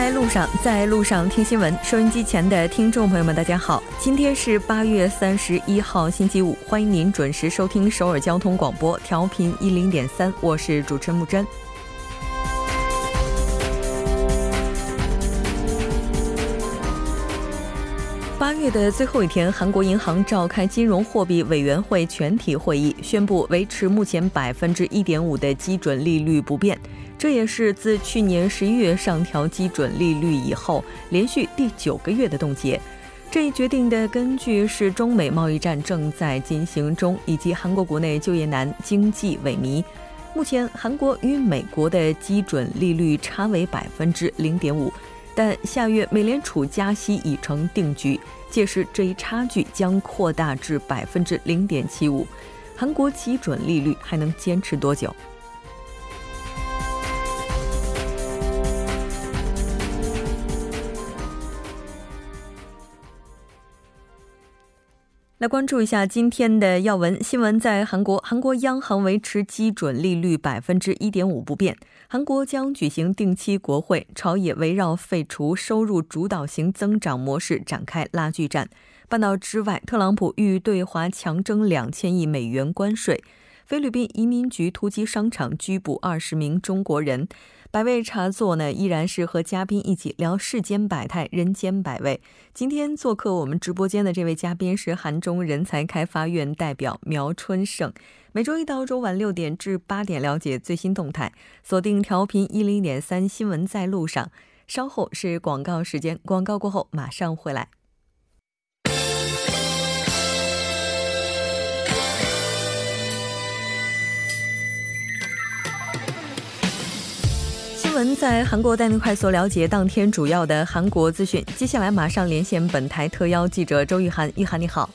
在路上，在路上听新闻。收音机前的听众朋友们，大家好，今天是八月三十一号，星期五，欢迎您准时收听首尔交通广播，调频一零点三，我是主持人木真。八月的最后一天，韩国银行召开金融货币委员会全体会议，宣布维持目前百分之一点五的基准利率不变。这也是自去年十一月上调基准利率以后，连续第九个月的冻结。这一决定的根据是中美贸易战正在进行中，以及韩国国内就业难、经济萎靡。目前，韩国与美国的基准利率差为百分之零点五。但下月美联储加息已成定局，届时这一差距将扩大至百分之零点七五。韩国基准利率还能坚持多久？来关注一下今天的要闻新闻，在韩国，韩国央行维持基准利率百分之一点五不变。韩国将举行定期国会，朝野围绕废除收入主导型增长模式展开拉锯战。半岛之外，特朗普欲对华强征两千亿美元关税。菲律宾移民局突击商场拘捕二十名中国人。百味茶座呢，依然是和嘉宾一起聊世间百态、人间百味。今天做客我们直播间的这位嘉宾是韩中人才开发院代表苗春盛。每周一到周晚六点至八点，了解最新动态，锁定调频一零点三新闻在路上。稍后是广告时间，广告过后马上回来。在韩国带您快速了解当天主要的韩国资讯。接下来马上连线本台特邀记者周玉涵，玉涵你好，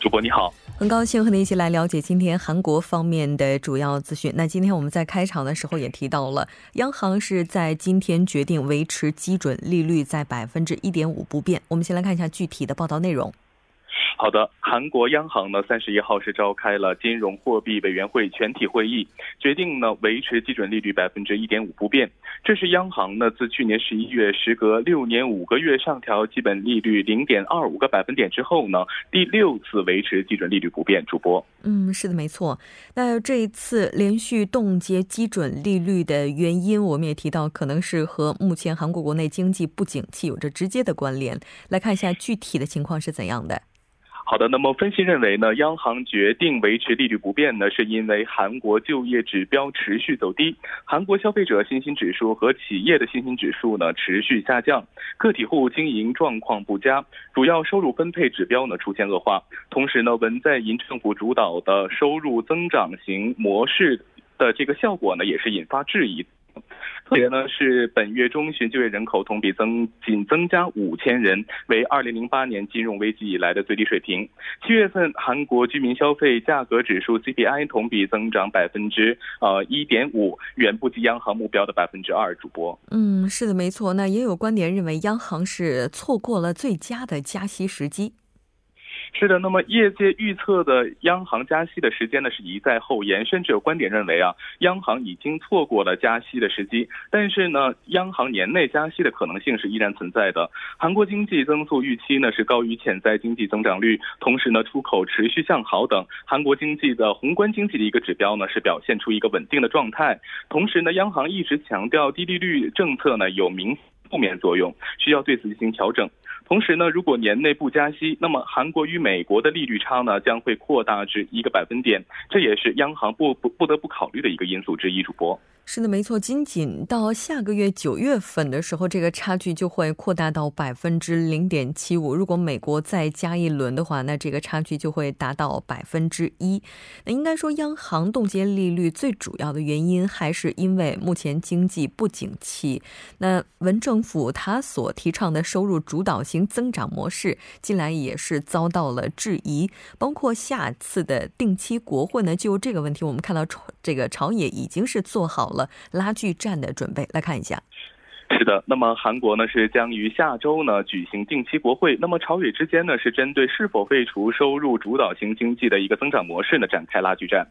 主播你好，很高兴和您一起来了解今天韩国方面的主要资讯。那今天我们在开场的时候也提到了，央行是在今天决定维持基准利率在百分之一点五不变。我们先来看一下具体的报道内容。好的，韩国央行呢，三十一号是召开了金融货币委员会全体会议，决定呢维持基准利率百分之一点五不变。这是央行呢自去年十一月时隔六年五个月上调基本利率零点二五个百分点之后呢，第六次维持基准利率不变。主播，嗯，是的，没错。那这一次连续冻结基准利率的原因，我们也提到，可能是和目前韩国国内经济不景气有着直接的关联。来看一下具体的情况是怎样的。好的，那么分析认为呢，央行决定维持利率不变呢，是因为韩国就业指标持续走低，韩国消费者信心指数和企业的信心指数呢持续下降，个体户经营状况不佳，主要收入分配指标呢出现恶化，同时呢，文在寅政府主导的收入增长型模式的这个效果呢，也是引发质疑。特别呢是本月中旬就业人口同比增仅增加五千人，为二零零八年金融危机以来的最低水平。七月份韩国居民消费价格指数 CPI 同比增长百分之呃一点五，远不及央行目标的百分之二。主播，嗯，是的，没错。那也有观点认为，央行是错过了最佳的加息时机。是的，那么业界预测的央行加息的时间呢是一再后延，甚至有观点认为啊，央行已经错过了加息的时机。但是呢，央行年内加息的可能性是依然存在的。韩国经济增速预期呢是高于潜在经济增长率，同时呢出口持续向好等，韩国经济的宏观经济的一个指标呢是表现出一个稳定的状态。同时呢，央行一直强调低利率政策呢有明负面作用，需要对此进行调整。同时呢，如果年内不加息，那么韩国与美国的利率差呢将会扩大至一个百分点，这也是央行不不不得不考虑的一个因素之一。主播。是的，没错，仅仅到下个月九月份的时候，这个差距就会扩大到百分之零点七五。如果美国再加一轮的话，那这个差距就会达到百分之一。那应该说，央行冻结利率最主要的原因还是因为目前经济不景气。那文政府他所提倡的收入主导性增长模式，近来也是遭到了质疑。包括下次的定期国会呢，就这个问题，我们看到朝这个朝野已经是做好了。拉锯战的准备，来看一下。是的，那么韩国呢是将于下周呢举行定期国会，那么朝野之间呢是针对是否废除收入主导型经济的一个增长模式呢展开拉锯战。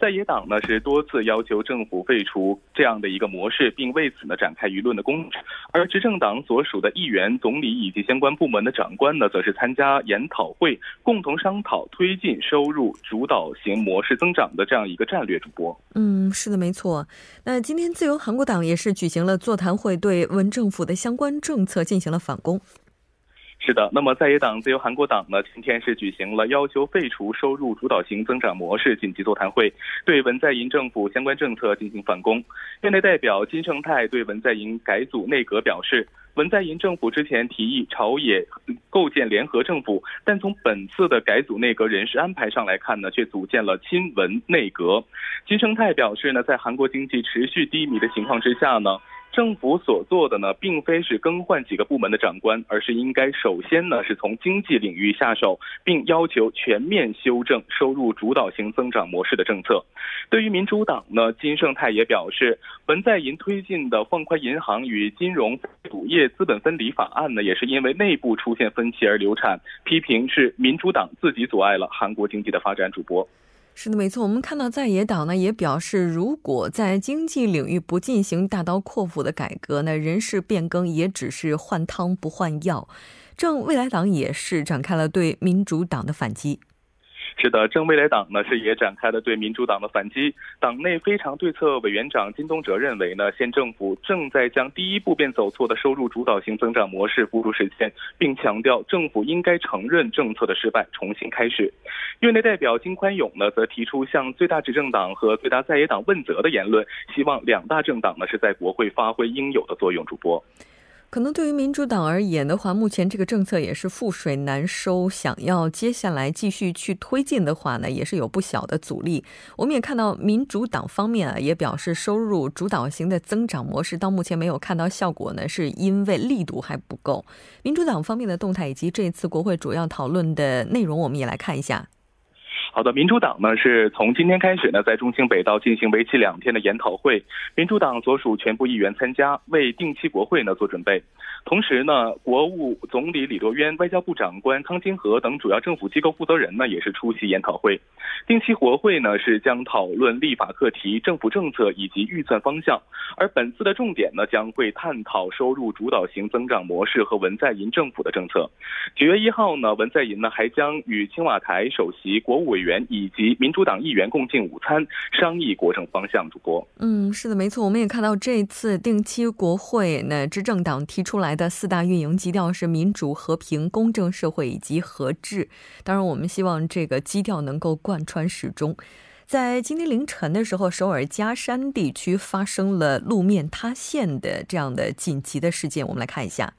在野党呢是多次要求政府废除这样的一个模式，并为此呢展开舆论的攻势。而执政党所属的议员、总理以及相关部门的长官呢，则是参加研讨会，共同商讨推进收入主导型模式增长的这样一个战略。主播，嗯，是的，没错。那今天自由韩国党也是举行了座谈会，对文政府的相关政策进行了反攻。是的，那么在野党自由韩国党呢，今天是举行了要求废除收入主导型增长模式紧急座谈会，对文在寅政府相关政策进行反攻。院内代表金圣泰对文在寅改组内阁表示，文在寅政府之前提议朝野构建联合政府，但从本次的改组内阁人事安排上来看呢，却组建了亲文内阁。金圣泰表示呢，在韩国经济持续低迷的情况之下呢。政府所做的呢，并非是更换几个部门的长官，而是应该首先呢，是从经济领域下手，并要求全面修正收入主导型增长模式的政策。对于民主党呢，金盛泰也表示，文在寅推进的放宽银行与金融主业资本分离法案呢，也是因为内部出现分歧而流产，批评是民主党自己阻碍了韩国经济的发展。主播。是的，没错。我们看到在野党呢也表示，如果在经济领域不进行大刀阔斧的改革，那人事变更也只是换汤不换药。正未来党也是展开了对民主党的反击。是的，正未来党呢是也展开了对民主党的反击。党内非常对策委员长金东哲认为呢，现政府正在将第一步便走错的收入主导型增长模式付诸实践，并强调政府应该承认政策的失败，重新开始。院内代表金宽永呢则提出向最大执政党和最大在野党问责的言论，希望两大政党呢是在国会发挥应有的作用。主播。可能对于民主党而言的话，目前这个政策也是覆水难收。想要接下来继续去推进的话呢，也是有不小的阻力。我们也看到民主党方面啊，也表示收入主导型的增长模式到目前没有看到效果呢，是因为力度还不够。民主党方面的动态以及这次国会主要讨论的内容，我们也来看一下。好的，民主党呢是从今天开始呢，在中清北道进行为期两天的研讨会，民主党所属全部议员参加，为定期国会呢做准备。同时呢，国务总理李卓渊、外交部长官康金和等主要政府机构负责人呢也是出席研讨会。定期国会呢是将讨论立法课题、政府政策以及预算方向，而本次的重点呢将会探讨收入主导型增长模式和文在寅政府的政策。九月一号呢，文在寅呢还将与青瓦台首席国务委。员以及民主党议员共进午餐，商议国政方向。主播，嗯，是的，没错。我们也看到这次定期国会，那执政党提出来的四大运营基调是民主、和平、公正社会以及和治。当然，我们希望这个基调能够贯穿始终。在今天凌晨的时候，首尔加山地区发生了路面塌陷的这样的紧急的事件，我们来看一下。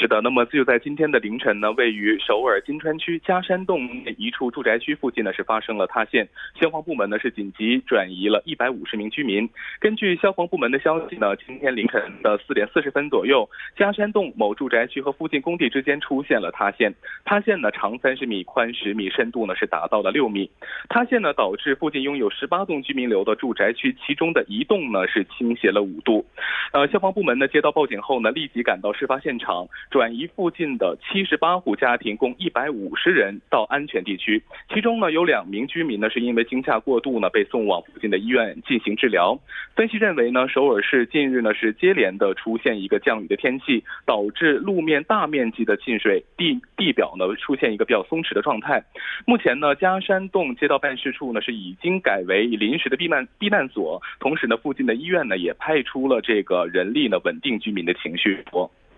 是的，那么就在今天的凌晨呢，位于首尔金川区加山洞一处住宅区附近呢，是发生了塌陷。消防部门呢是紧急转移了一百五十名居民。根据消防部门的消息呢，今天凌晨的四点四十分左右，加山洞某住宅区和附近工地之间出现了塌陷。塌陷呢长三十米，宽十米，深度呢是达到了六米。塌陷呢导致附近拥有十八栋居民楼的住宅区，其中的一栋呢是倾斜了五度。呃，消防部门呢接到报警后呢，立即赶到事发现场。转移附近的七十八户家庭，共一百五十人到安全地区。其中呢，有两名居民呢是因为惊吓过度呢，被送往附近的医院进行治疗。分析认为呢，首尔市近日呢是接连的出现一个降雨的天气，导致路面大面积的进水，地地表呢出现一个比较松弛的状态。目前呢，加山洞街道办事处呢是已经改为临时的避难避难所，同时呢，附近的医院呢也派出了这个人力呢，稳定居民的情绪。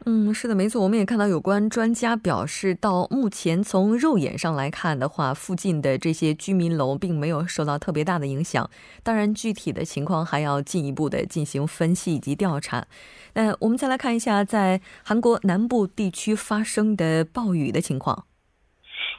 嗯，是的，没错。我们也看到有关专家表示，到目前从肉眼上来看的话，附近的这些居民楼并没有受到特别大的影响。当然，具体的情况还要进一步的进行分析以及调查。那我们再来看一下，在韩国南部地区发生的暴雨的情况。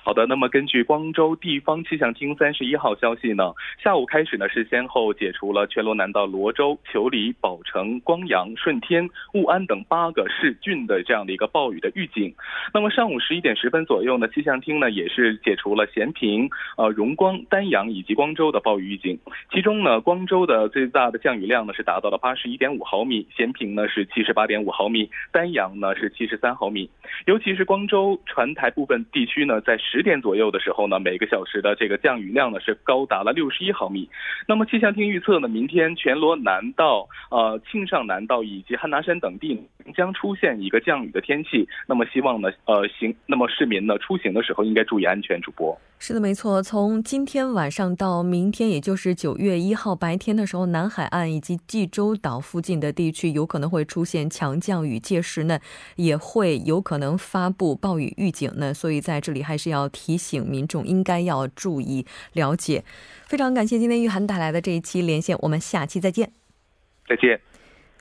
好的，那么根据光州地方气象厅三十一号消息呢，下午开始呢是先后解除了全罗南道罗州、求里、宝城、光阳、顺天、务安等八个市郡的这样的一个暴雨的预警。那么上午十一点十分左右呢，气象厅呢也是解除了咸平、呃荣光、丹阳以及光州的暴雨预警。其中呢，光州的最大的降雨量呢是达到了八十一点五毫米，咸平呢是七十八点五毫米，丹阳呢是七十三毫米。尤其是光州、船台部分地区呢，在十点左右的时候呢，每个小时的这个降雨量呢是高达了六十一毫米。那么气象厅预测呢，明天全罗南道、呃庆尚南道以及汉拿山等地将出现一个降雨的天气。那么希望呢，呃行，那么市民呢出行的时候应该注意安全。主播是的，没错。从今天晚上到明天，也就是九月一号白天的时候，南海岸以及济州岛附近的地区有可能会出现强降雨，届时呢也会有可能发布暴雨预警呢。所以在这里还是要提醒民众应该要注意了解。非常感谢今天玉涵带来的这一期连线，我们下期再见。再见。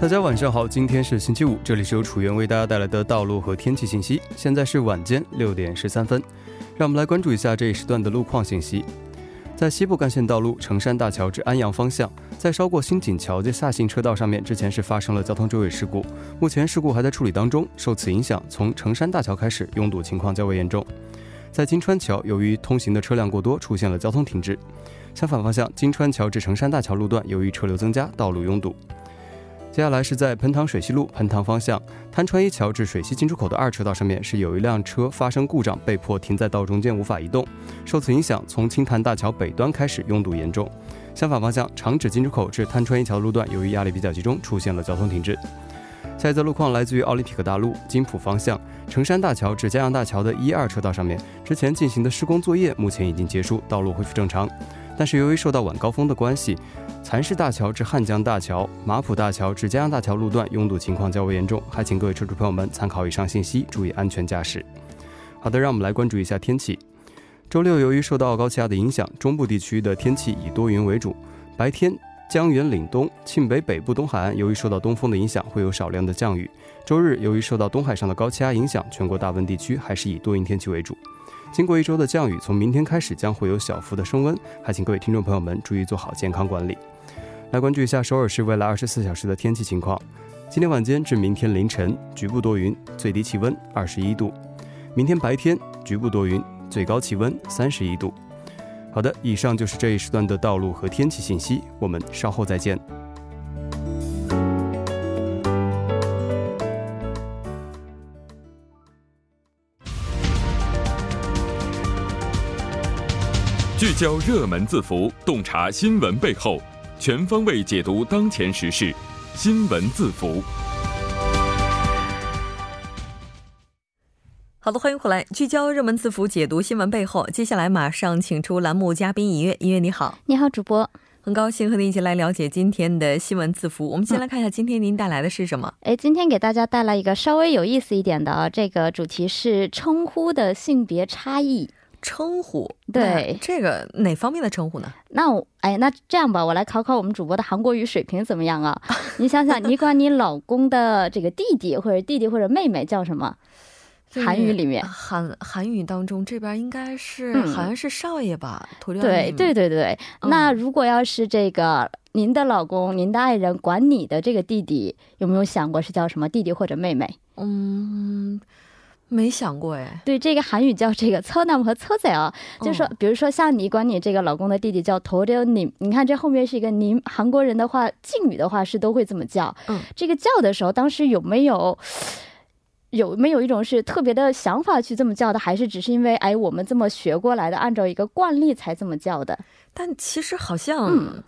大家晚上好，今天是星期五，这里是由楚源为大家带来的道路和天气信息。现在是晚间六点十三分，让我们来关注一下这一时段的路况信息。在西部干线道路成山大桥至安阳方向，在稍过新锦桥的下行车道上面，之前是发生了交通追尾事故，目前事故还在处理当中。受此影响，从成山大桥开始拥堵情况较为严重。在金川桥，由于通行的车辆过多，出现了交通停滞。相反方向，金川桥至成山大桥路段，由于车流增加，道路拥堵。接下来是在盆塘水西路盆塘方向，滩川一桥至水西进出口的二车道上面是有一辆车发生故障，被迫停在道中间无法移动。受此影响，从青潭大桥北端开始拥堵严重。相反方向，长址进出口至滩川一桥的路段，由于压力比较集中，出现了交通停滞。下一则路况来自于奥林匹克大路金浦方向，成山大桥至嘉阳大桥的一二车道上面，之前进行的施工作业目前已经结束，道路恢复正常。但是由于受到晚高峰的关系，蚕市大桥至汉江大桥、马浦大桥至江阳大桥路段拥堵情况较为严重，还请各位车主朋友们参考以上信息，注意安全驾驶。好的，让我们来关注一下天气。周六由于受到高气压的影响，中部地区的天气以多云为主。白天，江源岭东、庆北北部东海岸由于受到东风的影响，会有少量的降雨。周日，由于受到东海上的高气压影响，全国大部分地区还是以多云天气为主。经过一周的降雨，从明天开始将会有小幅的升温，还请各位听众朋友们注意做好健康管理。来关注一下首尔市未来二十四小时的天气情况。今天晚间至明天凌晨，局部多云，最低气温二十一度；明天白天，局部多云，最高气温三十一度。好的，以上就是这一时段的道路和天气信息，我们稍后再见。聚焦热门字符，洞察新闻背后，全方位解读当前时事。新闻字符。好的，欢迎回来，聚焦热门字符，解读新闻背后。接下来马上请出栏目嘉宾音乐，音乐你好，你好，主播，很高兴和您一起来了解今天的新闻字符。我们先来看一下今天您带来的是什么？哎，今天给大家带来一个稍微有意思一点的，这个主题是称呼的性别差异。称呼对这个哪方面的称呼呢？那我哎，那这样吧，我来考考我们主播的韩国语水平怎么样啊？你想想，你管你老公的这个弟弟或者弟弟或者妹妹叫什么？韩语里面，韩韩语当中这边应该是、嗯、好像是少爷吧？对对对对。嗯、那如果要是这个您的老公、您的爱人管你的这个弟弟，有没有想过是叫什么弟弟或者妹妹？嗯。没想过哎，对，这个韩语叫这个车男和车仔啊，就说，比如说像你管你这个老公的弟弟叫头的你，你看这后面是一个您，韩国人的话，敬语的话是都会这么叫。嗯，这个叫的时候，当时有没有有没有一种是特别的想法去这么叫的，还是只是因为哎我们这么学过来的，按照一个惯例才这么叫的？但其实好像。嗯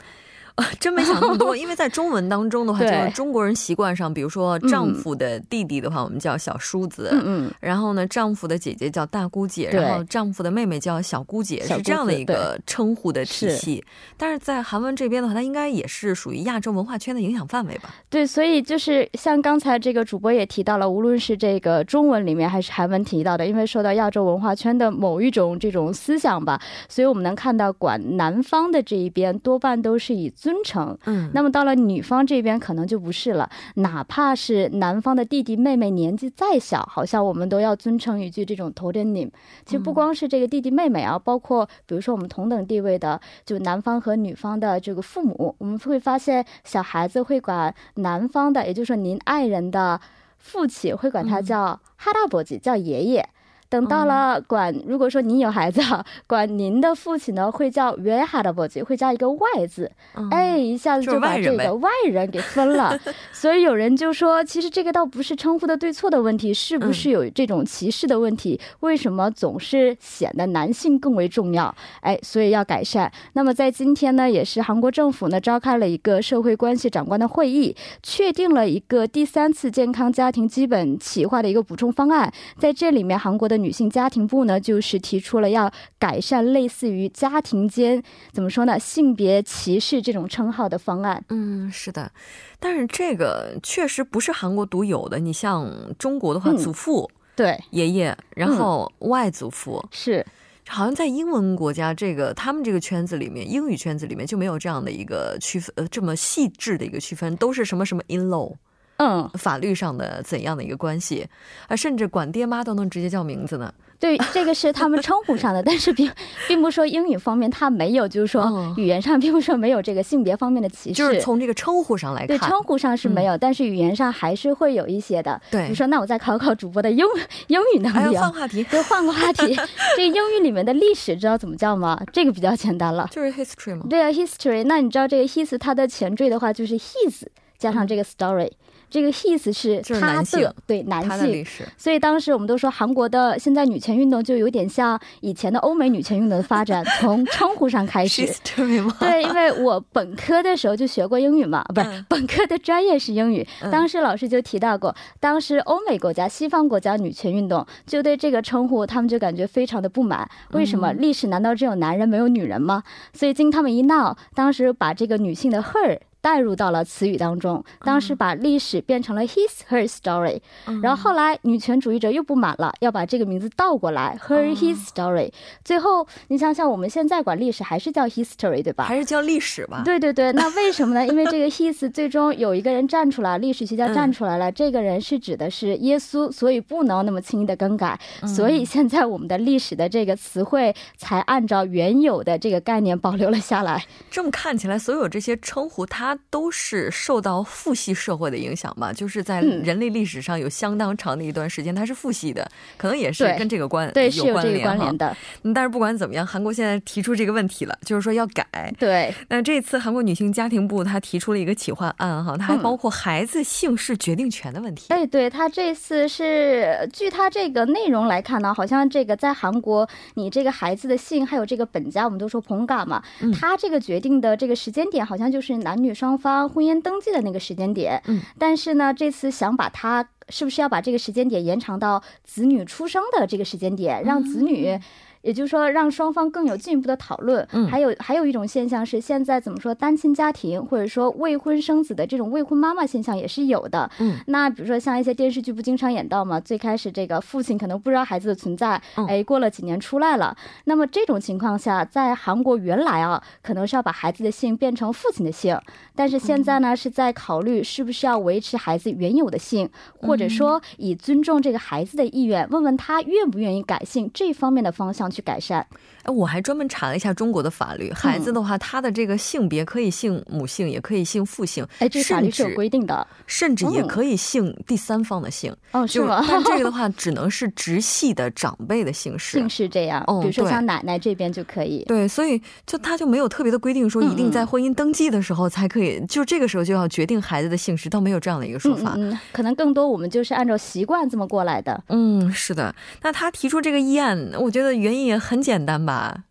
真没想那么多，因为在中文当中的话，就是中国人习惯上，比如说丈夫的弟弟的话，我们叫小叔子，嗯，然后呢，丈夫的姐姐叫大姑姐，然后丈夫的妹妹叫小姑姐，是这样的一个称呼的体系。但是在韩文这边的话，它应该也是属于亚洲文化圈的影响范围吧？对，所以就是像刚才这个主播也提到了，无论是这个中文里面还是韩文提到的，因为受到亚洲文化圈的某一种这种思想吧，所以我们能看到管南方的这一边多半都是以尊称。嗯，那么到了女方这边可能就不是了，哪怕是男方的弟弟妹妹年纪再小，好像我们都要尊称一句这种头点你。其实不光是这个弟弟妹妹啊，包括比如说我们同等地位的，就男方和女方的这个父母，我们会发现小孩子会管男方的，也就是说您爱人的父亲会管他叫哈大伯吉，叫爷爷。等到了管，如果说您有孩子，管您的父亲呢会叫 v e h a d b o j 会加一个外字，哎，一下子就把这个外人给分了。所以有人就说，其实这个倒不是称呼的对错的问题，是不是有这种歧视的问题？为什么总是显得男性更为重要？哎，所以要改善。那么在今天呢，也是韩国政府呢召开了一个社会关系长官的会议，确定了一个第三次健康家庭基本企划的一个补充方案。在这里面，韩国的。女性家庭部呢，就是提出了要改善类似于家庭间怎么说呢，性别歧视这种称号的方案。嗯，是的，但是这个确实不是韩国独有的。你像中国的话，祖父对爷爷，然后外祖父是，好像在英文国家这个他们这个圈子里面，英语圈子里面就没有这样的一个区分，呃，这么细致的一个区分，都是什么什么 in law。嗯，法律上的怎样的一个关系啊？甚至管爹妈都能直接叫名字呢？对，这个是他们称呼上的，但是并 并不说英语方面他没有，就是说语言上并不说没有这个性别方面的歧视。就是从这个称呼上来看，对称呼上是没有，但是语言上还是会有一些的。对，比如说，那我再考考主播的英英语能力。换话题，就换个话题。这个英语里面的历史知道怎么叫吗？这个比较简单了，就是 history 吗？对啊，history。那你知道这个 his 它的前缀的话就是 his 加上这个 story。这个 his 是他的对男性，所以当时我们都说韩国的现在女权运动就有点像以前的欧美女权运动的发展，从 称呼上开始。对，因为我本科的时候就学过英语嘛，不是本科的专业是英语，当时老师就提到过，当时欧美国家、西方国家女权运动就对这个称呼他们就感觉非常的不满，为什么历史难道只有男人没有女人吗？所以经他们一闹，当时把这个女性的 her。带入到了词语当中，当时把历史变成了 his her story，然后后来女权主义者又不满了，要把这个名字倒过来 her his story。最后你想想，我们现在管历史还是叫 history 对吧？还是叫历史吧？对对对，那为什么呢？因为这个 his 最终有一个人站出来，历史学家站出来了，这个人是指的是耶稣，所以不能那么轻易的更改。所以现在我们的历史的这个词汇才按照原有的这个概念保留了下来。这么看起来，所有这些称呼它。它都是受到父系社会的影响吧，就是在人类历史上有相当长的一段时间，它是父系的，可能也是跟这个关对是有这个关联的。但是不管怎么样，韩国现在提出这个问题了，就是说要改。对，那这次韩国女性家庭部他提出了一个企划案哈，它还包括孩子姓氏决定权的问题。哎，对他这次是据他这个内容来看呢，好像这个在韩国，你这个孩子的姓还有这个本家，我们都说彭嘎嘛，他这个决定的这个时间点好像就是男女。双方婚姻登记的那个时间点，嗯，但是呢，这次想把它是不是要把这个时间点延长到子女出生的这个时间点，让子女。也就是说，让双方更有进一步的讨论。嗯，还有还有一种现象是，现在怎么说单亲家庭或者说未婚生子的这种未婚妈妈现象也是有的。嗯，那比如说像一些电视剧不经常演到嘛，最开始这个父亲可能不知道孩子的存在，哎，过了几年出来了。那么这种情况下，在韩国原来啊，可能是要把孩子的姓变成父亲的姓，但是现在呢，是在考虑是不是要维持孩子原有的姓，或者说以尊重这个孩子的意愿，问问他愿不愿意改姓这方面的方向。去改善。哎，我还专门查了一下中国的法律，孩子的话，他的这个性别可以姓母姓，也可以姓父姓。哎，这法律是有规定的，甚至也可以姓第三方的姓。哦，是吗？但这个的 话，只能是直系的长辈的姓氏。姓氏这样，比如说像奶奶这边就可以。对，所以就他就没有特别的规定说一定在婚姻登记的时候才可以，就这个时候就要决定孩子的姓氏，倒没有这样的一个说法。嗯，可能更多我们就是按照习惯这么过来的。嗯，是的。那他提出这个议案，我觉得原因也很简单吧。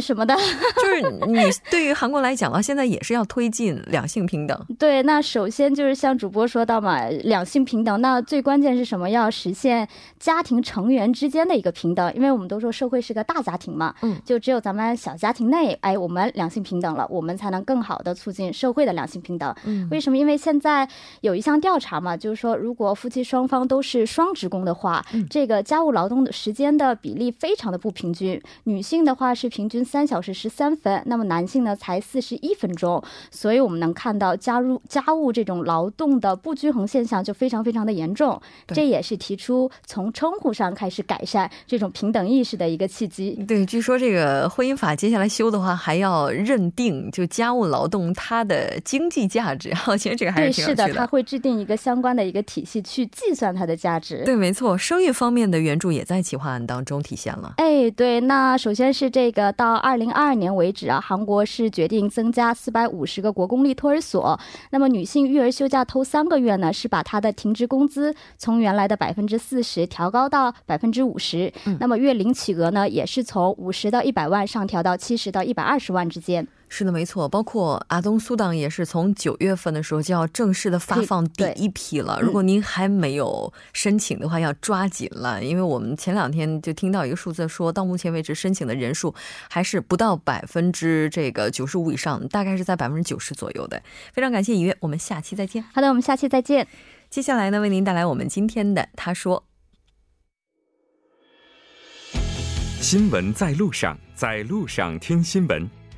什么的，就是你对于韩国来讲啊，现在也是要推进两性平等。对，那首先就是像主播说到嘛，两性平等，那最关键是什么？要实现家庭成员之间的一个平等，因为我们都说社会是个大家庭嘛，嗯，就只有咱们小家庭内，哎，我们两性平等了，我们才能更好的促进社会的两性平等。嗯，为什么？因为现在有一项调查嘛，就是说如果夫妻双方都是双职工的话，这个家务劳动的时间的比例非常的不平均，女性的话是平均。三小时十三分，那么男性呢才四十一分钟。所以我们能看到加入家务这种劳动的不均衡现象就非常非常的严重。这也是提出从称呼上开始改善这种平等意识的一个契机。对，据说这个婚姻法接下来修的话，还要认定就家务劳动它的经济价值。我觉得这个还是挺有趣的。对，是的，他会制定一个相关的一个体系去计算它的价值。对，没错，生育方面的援助也在企划案当中体现了。哎，对，那首先是这个到二零二二年为止啊，韩国是决定增加四百五十个国公立托儿所。那么女性育儿休假头三个月呢，是把她的停职工资从原来的百分之四十调高到百分之五十。那么月领取额呢，也是从五十到一百万上调到七十到一百二十万之间。是的，没错，包括阿东苏党也是从九月份的时候就要正式的发放第一批了。如果您还没有申请的话，要抓紧了，因为我们前两天就听到一个数字，说到目前为止申请的人数还是不到百分之这个九十五以上，大概是在百分之九十左右的。非常感谢尹月，我们下期再见。好的，我们下期再见。接下来呢，为您带来我们今天的他说，新闻在路上，在路上听新闻。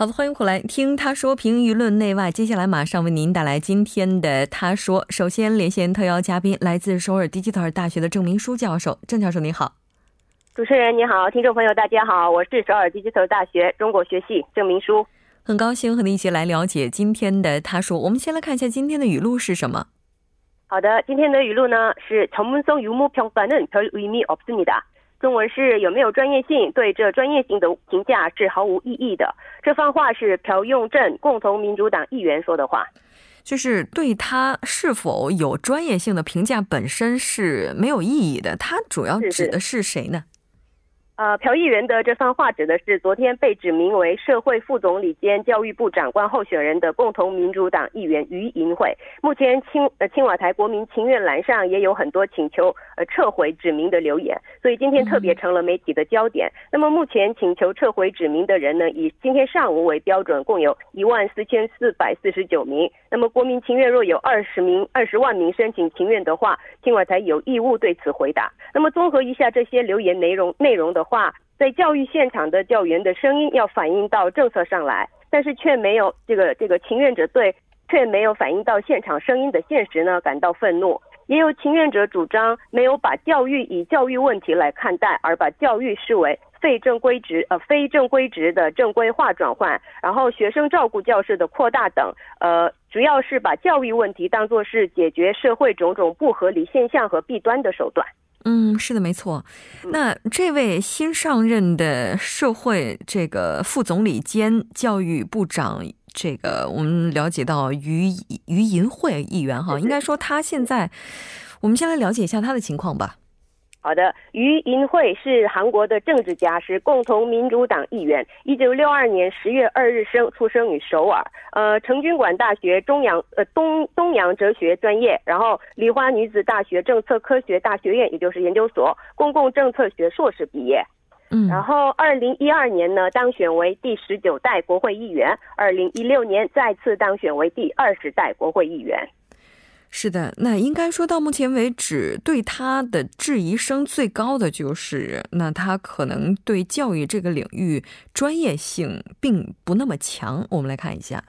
好的，欢迎回来听他说评舆论内外。接下来马上为您带来今天的他说。首先连线特邀嘉宾，来自首尔 Digital 大学的郑明书教授。郑教授你好，主持人你好，听众朋友大家好，我是首尔 Digital 大学中国学系郑明书，很高兴和您一起来了解今天的他说。我们先来看一下今天的语录是什么。好的，今天的语录呢是전문성유무평가는별의미없습니다 中文是有没有专业性？对这专业性的评价是毫无意义的。这番话是朴用镇共同民主党议员说的话，就是对他是否有专业性的评价本身是没有意义的。他主要指的是谁呢？呃，朴议员的这番话指的是昨天被指名为社会副总理兼教育部长官候选人的共同民主党议员于银惠。目前青呃青瓦台国民情愿栏上也有很多请求呃撤回指名的留言，所以今天特别成了媒体的焦点。那么目前请求撤回指名的人呢，以今天上午为标准，共有一万四千四百四十九名。那么国民情愿若有二十名二十万名申请情愿的话，青瓦台有义务对此回答。那么综合一下这些留言内容内容的。话在教育现场的教员的声音要反映到政策上来，但是却没有这个这个情愿者对却没有反映到现场声音的现实呢感到愤怒。也有情愿者主张没有把教育以教育问题来看待，而把教育视为非正规职呃非正规职的正规化转换，然后学生照顾教室的扩大等，呃，主要是把教育问题当作是解决社会种种不合理现象和弊端的手段。嗯，是的，没错。那这位新上任的社会这个副总理兼教育部长，这个我们了解到于于银会议员哈，应该说他现在，我们先来了解一下他的情况吧。好的，于银惠是韩国的政治家，是共同民主党议员。一九六二年十月二日生，出生于首尔。呃，成均馆大学中洋呃东东洋哲学专业，然后梨花女子大学政策科学大学院，也就是研究所公共政策学硕士毕业。嗯，然后二零一二年呢，当选为第十九代国会议员。二零一六年再次当选为第二十代国会议员。是的，那应该说到目前为止，对他的质疑声最高的就是，那他可能对教育这个领域专业性并不那么强。我们来看一下。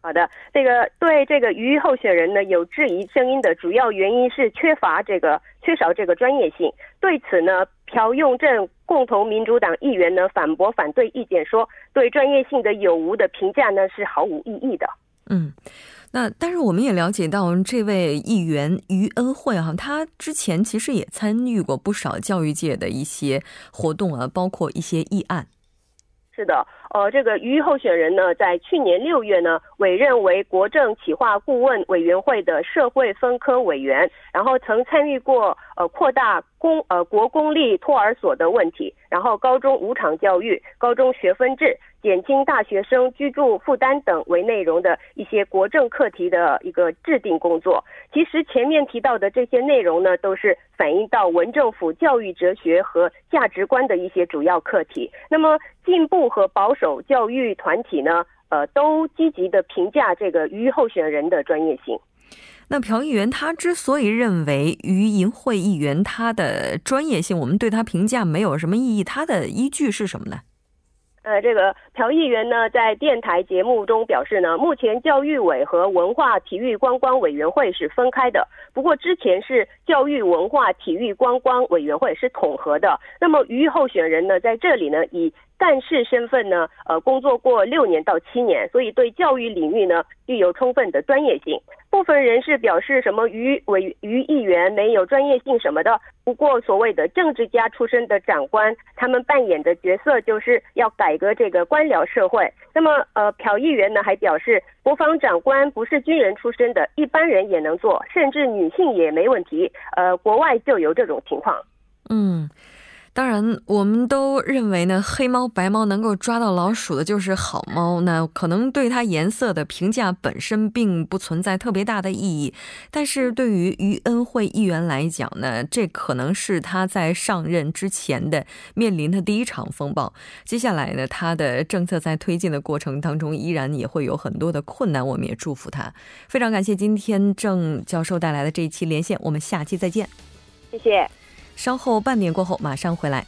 好的，这个对这个于候选人呢有质疑声音的主要原因是缺乏这个缺少这个专业性。对此呢，朴用镇共同民主党议员呢反驳反对意见说，对专业性的有无的评价呢是毫无意义的。嗯。那但是我们也了解到，这位议员于恩惠哈，他之前其实也参与过不少教育界的一些活动啊，包括一些议案。是的，呃，这个于候选人呢，在去年六月呢，委任为国政企划顾问委员会的社会分科委员，然后曾参与过呃扩大公呃国公立托儿所的问题，然后高中无偿教育、高中学分制。减轻大学生居住负担等为内容的一些国政课题的一个制定工作。其实前面提到的这些内容呢，都是反映到文政府教育哲学和价值观的一些主要课题。那么进步和保守教育团体呢，呃，都积极的评价这个于候选人的专业性。那朴议员他之所以认为于银会议员他的专业性，我们对他评价没有什么意义，他的依据是什么呢？呃，这个朴议员呢，在电台节目中表示呢，目前教育委和文化体育观光委员会是分开的，不过之前是教育文化体育观光委员会是统合的。那么于候选人呢，在这里呢，以干事身份呢，呃，工作过六年到七年，所以对教育领域呢，具有充分的专业性。部分人士表示，什么于委于议员没有专业性什么的。不过，所谓的政治家出身的长官，他们扮演的角色就是要改革这个官僚社会。那么，呃，朴议员呢还表示，国防长官不是军人出身的，一般人也能做，甚至女性也没问题。呃，国外就有这种情况。嗯。当然，我们都认为呢，黑猫白猫能够抓到老鼠的就是好猫。那可能对它颜色的评价本身并不存在特别大的意义，但是对于于恩惠议员来讲呢，这可能是他在上任之前的面临的第一场风暴。接下来呢，他的政策在推进的过程当中依然也会有很多的困难。我们也祝福他。非常感谢今天郑教授带来的这一期连线，我们下期再见。谢谢。稍后半年过后，马上回来。